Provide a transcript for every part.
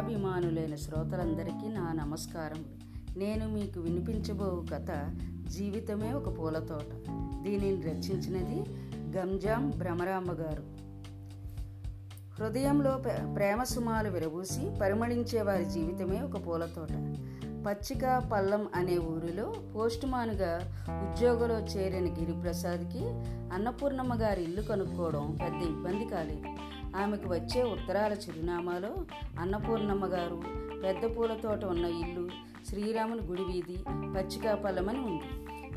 కథాభిమానులైన శ్రోతలందరికీ నా నమస్కారం. నేను మీకు వినిపించబో కథ జీవితమే ఒక పూలతోట దీనిని రచించినది గంజాం భ్రమరాంబ గారు. హృదయంలో ప్రేమ సుమాలు విరబూసి పరిమళించే వారి జీవితమే ఒక పూలతోట పచ్చిక పల్లం అనే ఊరిలో పోస్టుమాన్గా ఉద్యోగంలో చేరిన గిరిప్రసాద్కి అన్నపూర్ణమ్మ గారి ఇల్లు కనుక్కోవడం పెద్ద ఇబ్బంది కాలేదు. ఆమెకు వచ్చే ఉత్తరాల చిరునామాలో అన్నపూర్ణమ్మ గారు పెద్ద పూల తోట ఉన్న ఇల్లు శ్రీరాముని గుడి వీధి పచ్చికాపల్లమని ఉంది.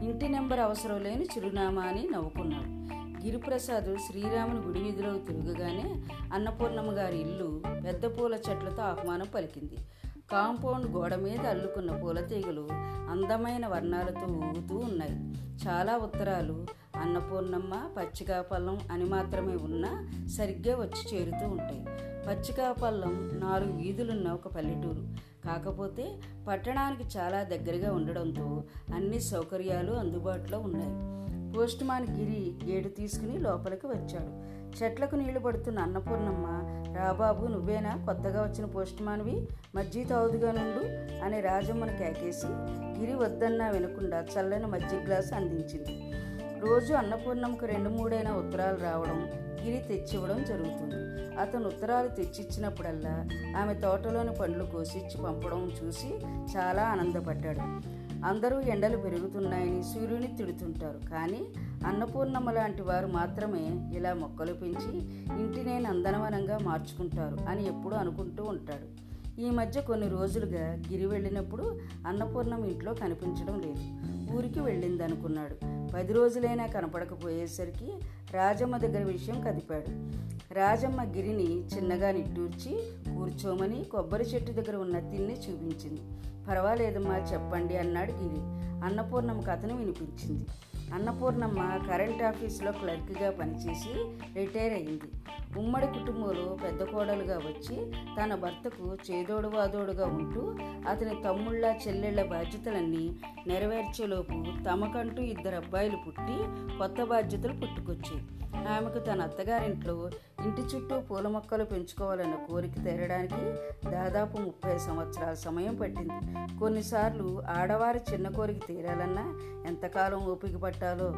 ఇంటి నెంబర్ అవసరం లేని చిరునామా అని నవ్వుకున్నాడు. గిరిప్రసాద్ శ్రీరాముని గుడి వీధిలో తిరగగానే అన్నపూర్ణమ్మ గారి ఇల్లు పెద్ద పూల చెట్లతో ఆహ్వానం పలికింది. కాంపౌండ్ గోడ మీద అల్లుకున్న పూల తీగలు అందమైన వర్ణాలతో ఊగుతూ ఉన్నాయి. చాలా ఉత్తరాలు అన్నపూర్ణమ్మ పచ్చికాపల్లం అని మాత్రమే ఉన్నా సరిగ్గా వచ్చి చేరుతూ ఉంటాయి. పచ్చికాపల్లం నాలుగు వీధులున్న ఒక పల్లెటూరు. కాకపోతే పట్టణానికి చాలా దగ్గరగా ఉండడంతో అన్ని సౌకర్యాలు అందుబాటులో ఉన్నాయి. పోస్ట్మాన్ గిరి గేటు తీసుకుని లోపలికి వచ్చాడు. చెట్లకు నీళ్ళు పడుతున్న అన్నపూర్ణమ్మ రాబాబు నువ్వేనా? కొత్తగా వచ్చిన పోస్ట్ మాన్వి మజ్జి తావుదుగా నుండు అని రాజమ్మను కేకేసి గిరి వద్దన్నా వినకుండా చల్లని మజ్జి గ్లాసు అందించింది. రోజు అన్నపూర్ణమ్మకు రెండు మూడైన ఉత్తరాలు రావడం గిరి తెచ్చివ్వడం జరుగుతుంది. అతను ఉత్తరాలు తెచ్చిచ్చినప్పుడల్లా ఆమె తోటలోని పండ్లు కోసిచ్చి పంపడం చూసి చాలా ఆనందపడ్డాడు. అందరూ ఎండలు పెరుగుతున్నాయని సూర్యుని తిడుతుంటారు. కానీ అన్నపూర్ణమ్మ లాంటి వారు మాత్రమే ఇలా మొక్కలు పెంచి ఇంటినే నందనవనంగా మార్చుకుంటారు అని ఎప్పుడూ అనుకుంటూ ఉంటాడు. ఈ మధ్య కొన్ని రోజులుగా గిరి వెళ్ళినప్పుడు అన్నపూర్ణం ఇంట్లో కనిపించడం లేదు. ఊరికి వెళ్ళింది అనుకున్నాడు పది రోజులైనా కనపడకపోయేసరికి రాజమ్మ దగ్గర విషయం కదిపాడు. రాజమ్మ గిరిని చిన్నగా నిట్టూర్చి కూర్చోమని కొబ్బరి చెట్టు దగ్గర ఉన్న తిన్ని చూపించింది. పర్వాలేదమ్మా చెప్పండి అన్నాడు గిరి. అన్నపూర్ణమ్మ కథను వినిపించింది. అన్నపూర్ణమ్మ కరెంట్ ఆఫీస్లో క్లర్క్గా పనిచేసి రిటైర్ అయింది. ఉమ్మడి కుటుంబంలో పెద్ద కోడలుగా వచ్చి తన భర్తకు చేదోడు వాదోడుగా ఉంటూ అతని తమ్ముళ్ళ చెల్లెళ్ళ బాధ్యతలన్నీ నెరవేర్చేలోపు తమకంటూ ఇద్దరు అబ్బాయిలు పుట్టి కొత్త బాధ్యతలు పుట్టుకొచ్చాయి. ఆమెకు తన అత్తగారింట్లో ఇంటి చుట్టూ పూల మొక్కలు పెంచుకోవాలన్న కోరిక తీరడానికి దాదాపు ముప్పై సంవత్సరాల సమయం పట్టింది. కొన్నిసార్లు ఆడవారి చిన్న కోరిక తీరాలన్నా ఎంతకాలం ఓపిక పట్టాలో?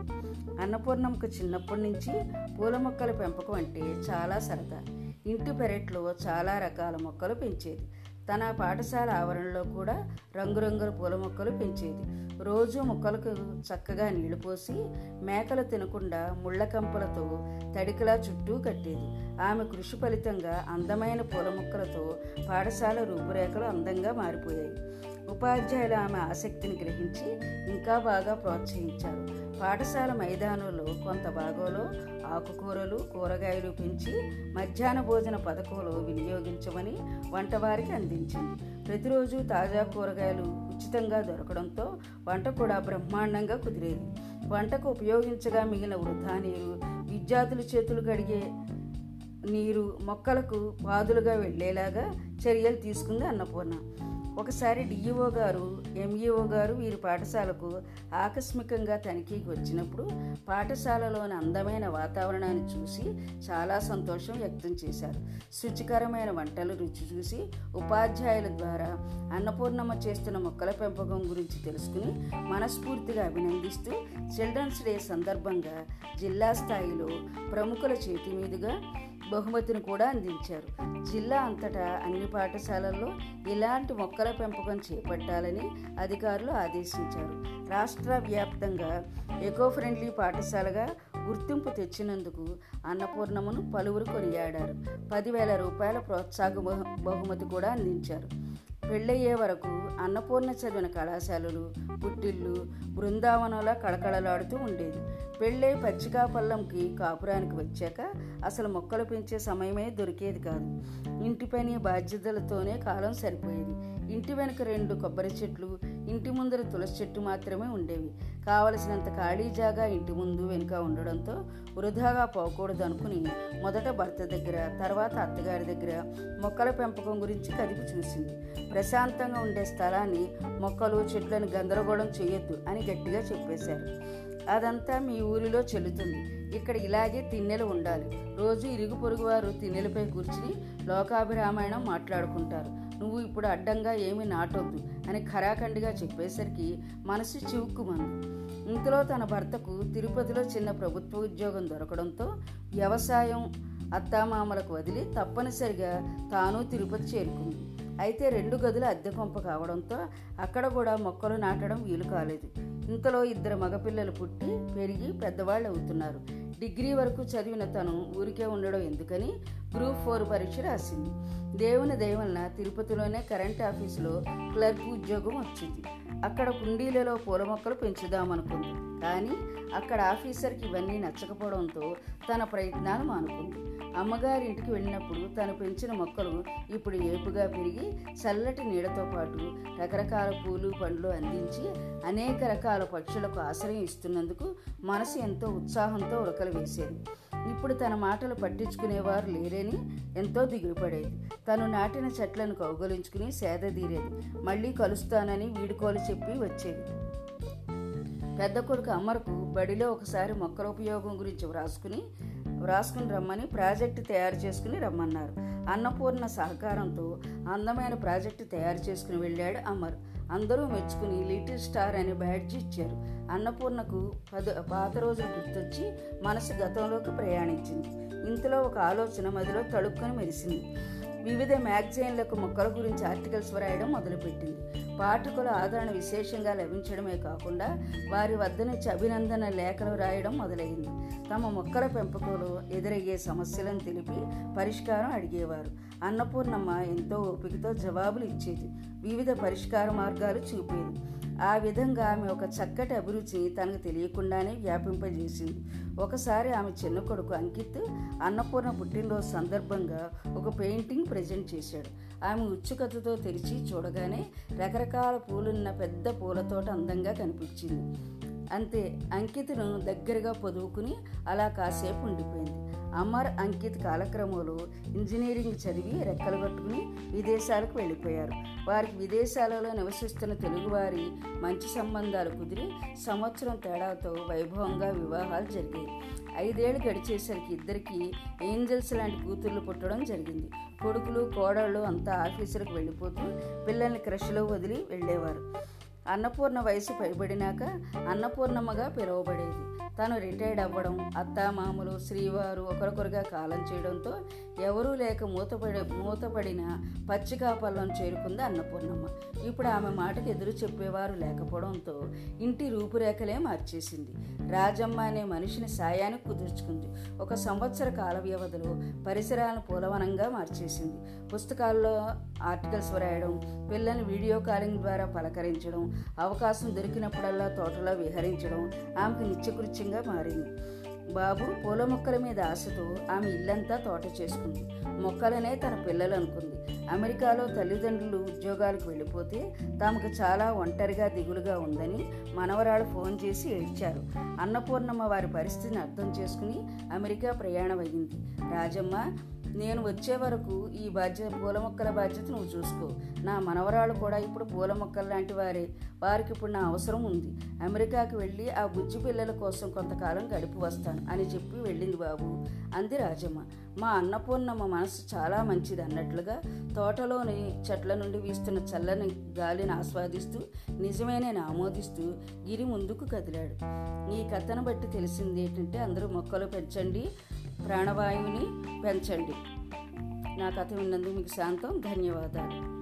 అన్నపూర్ణమ్మకు చిన్నప్పటి నుంచి పూల మొక్కల పెంపకం అంటే చాలా సరదా. ఇంటి పెరట్లో చాలా రకాల మొక్కలు పెంచేది. తన పాఠశాల ఆవరణలో కూడా రంగురంగుల పూల మొక్కలు పెంచేది. రోజు మొక్కలకు చక్కగా నీళ్ళు పోసి మేకలు తినకుండా ముళ్ళ కంపలతో తడికలా చుట్టూ కట్టేది. ఆమె కృషి ఫలితంగా అందమైన పూల మొక్కలతో పాఠశాల రూపురేఖలు అందంగా మారిపోయాయి. ఉపాధ్యాయులు ఆమె ఆసక్తిని గ్రహించి ఇంకా బాగా ప్రోత్సహించారు. పాఠశాల మైదానంలో కొంత భాగంలో ఆకుకూరలు కూరగాయలు పెంచి మధ్యాహ్న భోజన పథకంలో వినియోగించమని వంటవారికి అందించింది. ప్రతిరోజు తాజా కూరగాయలు ఉచితంగా దొరకడంతో వంట కూడా బ్రహ్మాండంగా కుదిరేది. వంటకు ఉపయోగించగా మిగిలిన వృధా నీరు విద్యార్థుల చేతులు కడిగే నీరు మొక్కలకు పాదులుగా వెళ్ళేలాగా చర్యలు తీసుకుంది అన్నపూర్ణ. ఒకసారి డిఈఓ గారు ఎంఈఓ గారు వీరి పాఠశాలకు ఆకస్మికంగా తనిఖీకి వచ్చినప్పుడు పాఠశాలలోని అందమైన వాతావరణాన్ని చూసి చాలా సంతోషం వ్యక్తం చేశారు. శుచికరమైన వంటలు రుచి చూసి ఉపాధ్యాయుల ద్వారా అన్నపూర్ణమ్మ చేస్తున్న మొక్కల పెంపకం గురించి తెలుసుకుని మనస్ఫూర్తిగా అభినందిస్తూ చిల్డ్రన్స్ డే సందర్భంగా జిల్లా స్థాయిలో ప్రముఖుల చేతి మీదుగా బహుమతిని కూడా అందించారు. జిల్లా అంతటా అన్ని పాఠశాలల్లో ఇలాంటి మొక్కల పెంపకం చేపట్టాలని అధికారులు ఆదేశించారు. రాష్ట్ర వ్యాప్తంగా ఎకో ఫ్రెండ్లీ పాఠశాలగా గుర్తింపు తెచ్చినందుకు అన్నపూర్ణమును పలువురు కొనియాడారు. పదివేల రూపాయల ప్రోత్సాహ బహు- బహుమతి కూడా అందించారు. పెళ్ళయ్యే వరకు అన్నపూర్ణ చదివిన కళాశాలలు పుట్టిళ్ళు బృందావనంలా కళకళలాడుతూ ఉండేది. పెళ్ళై పచ్చికాపల్లంకి కాపురానికి వచ్చాక అసలు మొక్కలు పెంచే సమయమే దొరికేది కాదు. ఇంటి పని బాధ్యతలతోనే కాలం సరిపోయేది. ఇంటి వెనుక రెండు కొబ్బరి చెట్లు ఇంటి ముందర తులసి చెట్టు మాత్రమే ఉండేవి. కావలసినంత ఖాళీ జాగా ఇంటి ముందు వెనుక ఉండడంతో వృధాగా పోకూడదు అనుకుని మొదట భర్త దగ్గర తర్వాత అత్తగారి దగ్గర మొక్కల పెంపకం గురించి కదిపి చూసింది. ప్రశాంతంగా ఉండే స్థలాన్ని మొక్కలు చెట్లను గందరగోళం చేయొద్దు అని గట్టిగా చెప్పేశారు. అదంతా మీ ఊరిలో చెల్లుతుంది. ఇక్కడ ఇలాగే తిన్నెలు ఉండాలి. రోజు ఇరుగు పొరుగు వారు తిన్నెలపై కూర్చుని లోకాభిరామాయణం మాట్లాడుకుంటారు. నువ్వు ఇప్పుడు అడ్డంగా ఏమీ నాటొద్దు అని ఖరాఖండిగా చెప్పేసరికి మనసు చివుక్కుమంది. ఇంతలో తన భర్తకు తిరుపతిలో చిన్న ప్రభుత్వ ఉద్యోగం దొరకడంతో వ్యవసాయం అత్తామామలకు వదిలి తప్పనిసరిగా తాను తిరుపతి చేరుకుంది. అయితే రెండు గదులు అద్దె పంప కావడంతో అక్కడ కూడా మొక్కలు నాటడం వీలు కాలేదు. ఇంతలో ఇద్దరు మగపిల్లలు పుట్టి పెరిగి పెద్దవాళ్ళు అవుతున్నారు డిగ్రీ వరకు చదివిన తను ఊరికే ఉండడం ఎందుకని గ్రూప్ ఫోర్ పరీక్ష రాసింది. దేవుని దయవలన తిరుపతిలోనే కరెంట్ ఆఫీసులో క్లర్క్ ఉద్యోగం వచ్చింది. అక్కడ కుండీలలో పూల మొక్కలు పెంచుదామనుకుంది. కానీ అక్కడ ఆఫీసర్కి ఇవన్నీ నచ్చకపోవడంతో తన ప్రయత్నాలు మానుకుంది. అమ్మగారింటికి వెళ్ళినప్పుడు తను పెంచిన మొక్కలు ఇప్పుడు ఏపుగా పెరిగి చల్లటి నీడతో పాటు రకరకాల పూలు పండ్లు అందించి అనేక రకాల పక్షులకు ఆశ్రయం ఇస్తున్నందుకు మనసు ఎంతో ఉత్సాహంతో ఉరకలు వేసేది. ఇప్పుడు తన మాటలు పట్టించుకునేవారు లేరని ఎంతో దిగులుపడేది. తను నాటిన చెట్లను కౌగలించుకుని సేదదీరేది మళ్ళీ కలుస్తానని వీడుకోలు చెప్పి వచ్చేది. పెద్ద కొడుకు అమ్మరకు బడిలో ఒకసారి మొక్కల ఉపయోగం గురించి వ్రాసుకుని వ్రాసుకుని రమ్మని ప్రాజెక్టు తయారు చేసుకుని రమ్మన్నారు. అన్నపూర్ణ సహకారంతో అందమైన ప్రాజెక్టు తయారు చేసుకుని వెళ్ళాడు అమర్. అందరూ మెచ్చుకుని లిటిల్ స్టార్ అనే బ్యాడ్జ్ ఇచ్చారు. అన్నపూర్ణకు పద పాత రోజులు గుర్తొచ్చి మనసు గతంలోకి ప్రయాణించింది. ఇంతలో ఒక ఆలోచన మదిలో తడుక్కొని మెరిసింది. వివిధ మ్యాగజైన్లకు మొక్కల గురించి ఆర్టికల్స్ వ్రాయడం మొదలుపెట్టింది. పాఠకుల ఆదరణ విశేషంగా లభించడమే కాకుండా వారి వద్ద నుంచి అభినందన లేఖలు రాయడం మొదలైంది. తమ మొక్కల పెంపకంలో ఎదురయ్యే సమస్యలను తెలిపి పరిష్కారం అడిగేవారు. అన్నపూర్ణమ్మ ఎంతో ఓపికతో జవాబులు ఇచ్చేది. వివిధ పరిష్కార మార్గాలు చూపేది. ఆ విధంగా ఆమె ఒక చక్కటి అభిరుచిని తనకు తెలియకుండానే వ్యాపింపజేసింది. ఒకసారి ఆమె చిన్న కొడుకు అంకిత్ అన్నపూర్ణ పుట్టినరోజు సందర్భంగా ఒక పెయింటింగ్ ప్రజెంట్ చేశాడు. ఆమె ఉత్సుకతతో తెరిచి చూడగానే రకరకాల పూలున్న పెద్ద పూలతోట అందంగా కనిపించింది. అంతే అంకితను దగ్గరగా పొదువుకుని అలా కాసేపు ఉండిపోయింది. అమర్ అంకిత్ కాలక్రమంలో ఇంజనీరింగ్ చదివి రెక్కలు కట్టుకుని విదేశాలకు వెళ్ళిపోయారు. వారికి విదేశాలలో నివసిస్తున్న తెలుగువారి మంచి సంబంధాలు కుదిరి సంవత్సరం తేడాతో వైభవంగా వివాహాలు జరిగాయి. ఐదేళ్ళు గడిచేసరికి ఇద్దరికి ఏంజల్స్ లాంటి కూతుర్లు పుట్టడం జరిగింది. కొడుకులు కోడళ్ళు అంతా ఆఫీసులకు వెళ్ళిపోతూ పిల్లల్ని క్రష్లో వదిలి వెళ్ళేవారు. అన్నపూర్ణ వయసు పైబడినాక అన్నపూర్ణమ్మగా పిలువబడేది. తను రిటైర్డ్ అవ్వడం అత్తామామలు శ్రీవారు ఒకరొకరుగా కాలం చేయడంతో ఎవరూ లేక మూతపడి మూతపడిన పచ్చికాపల్లం చేరుకుంది అన్నపూర్ణమ్మ. ఇప్పుడు ఆమె మాటకు ఎదురు చెప్పేవారు లేకపోవడంతో ఇంటి రూపురేఖలే మార్చేసింది. రాజమ్మ అనే మనిషిని సాయానికి కుదుర్చుకుంది. ఒక సంవత్సర కాల వ్యవధిలో పరిసరాలను పూలవనంగా మార్చేసింది. పుస్తకాల్లో ఆర్టికల్స్ వ్రాయడం పిల్లల్ని వీడియో కాలింగ్ ద్వారా పలకరించడం అవకాశం దొరికినప్పుడల్లా తోటలో విహరించడం ఆమెకు నిత్యకృత్యంగా మారింది. బాబు పూల మొక్కల మీద ఆశతో ఆమె ఇల్లంతా తోట చేసుకుంది. మొక్కలనే తన పిల్లలు అనుకుంది. అమెరికాలో తల్లిదండ్రులు ఉద్యోగాలకు వెళ్ళిపోతే తమకు చాలా ఒంటరిగా దిగులుగా ఉందని మనవరాలు ఫోన్ చేసి ఏడ్చారు. అన్నపూర్ణమ్మ వారి పరిస్థితిని అర్థం చేసుకుని అమెరికా ప్రయాణం అయింది రాజమ్మ నేను వచ్చే వరకు ఈ బాధ్యత పూల మొక్కల బాధ్యత నువ్వు చూసుకో. నా మనవరాలు కూడా ఇప్పుడు పూల మొక్కలు లాంటి వారే. వారికి ఇప్పుడు నా అవసరం ఉంది. అమెరికాకి వెళ్ళి ఆ బుజ్జి పిల్లల కోసం కొంతకాలం గడిపి వస్తాను అని చెప్పి వెళ్ళింది బాబు. అంది రాజమ్మ. మా అన్నపూర్ణమ్మ మనసు చాలా మంచిది అన్నట్లుగా తోటలోని చెట్ల నుండి వీస్తున్న చల్లని గాలిని ఆస్వాదిస్తూ నిజమే నేను ఆమోదిస్తూ గిరి ముందుకు కదిలాడు. ఈ కథను బట్టి తెలిసింది ఏంటంటే అందరూ మొక్కలు పెంచండి ప్రాణవాయువుని పెంచండి. నా కథ విన్నందుకు మీకు శాంతం. ధన్యవాదాలు.